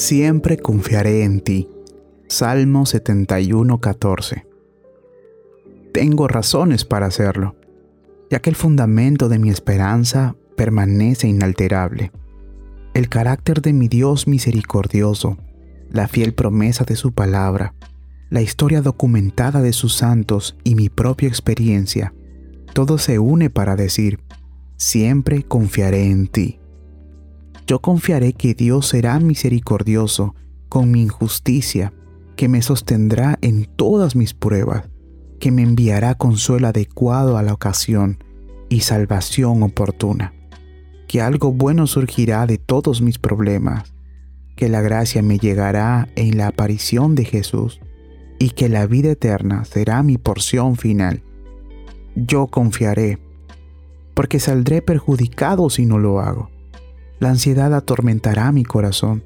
Siempre confiaré en ti. Salmo 71:14. Tengo razones para hacerlo, ya que el fundamento de mi esperanza permanece inalterable. El carácter de mi Dios misericordioso, la fiel promesa de su palabra, la historia documentada de sus santos y mi propia experiencia, todo se une para decir, siempre confiaré en ti. Yo confiaré que Dios será misericordioso con mi injusticia, que me sostendrá en todas mis pruebas, que me enviará consuelo adecuado a la ocasión y salvación oportuna, que algo bueno surgirá de todos mis problemas, que la gracia me llegará en la aparición de Jesús y que la vida eterna será mi porción final. Yo confiaré, porque saldré perjudicado si no lo hago la ansiedad atormentará mi corazón,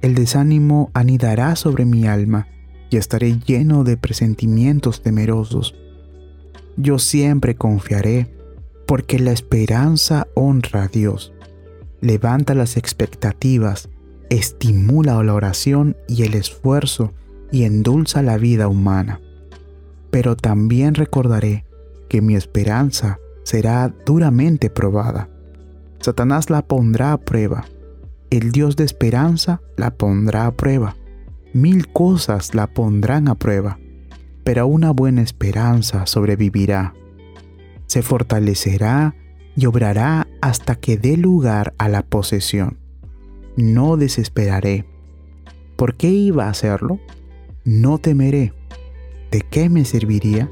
el desánimo anidará sobre mi alma y estaré lleno de presentimientos temerosos. Yo siempre confiaré, porque la esperanza honra a Dios, levanta las expectativas, estimula la oración y el esfuerzo y endulza la vida humana. Pero también recordaré que mi esperanza será duramente probada Satanás la pondrá a prueba. El Dios de esperanza la pondrá a prueba. Mil cosas la pondrán a prueba, pero una buena esperanza sobrevivirá. Se fortalecerá y obrará hasta que dé lugar a la posesión. No desesperaré. ¿Por qué iba a hacerlo? No temeré. ¿De qué me serviría?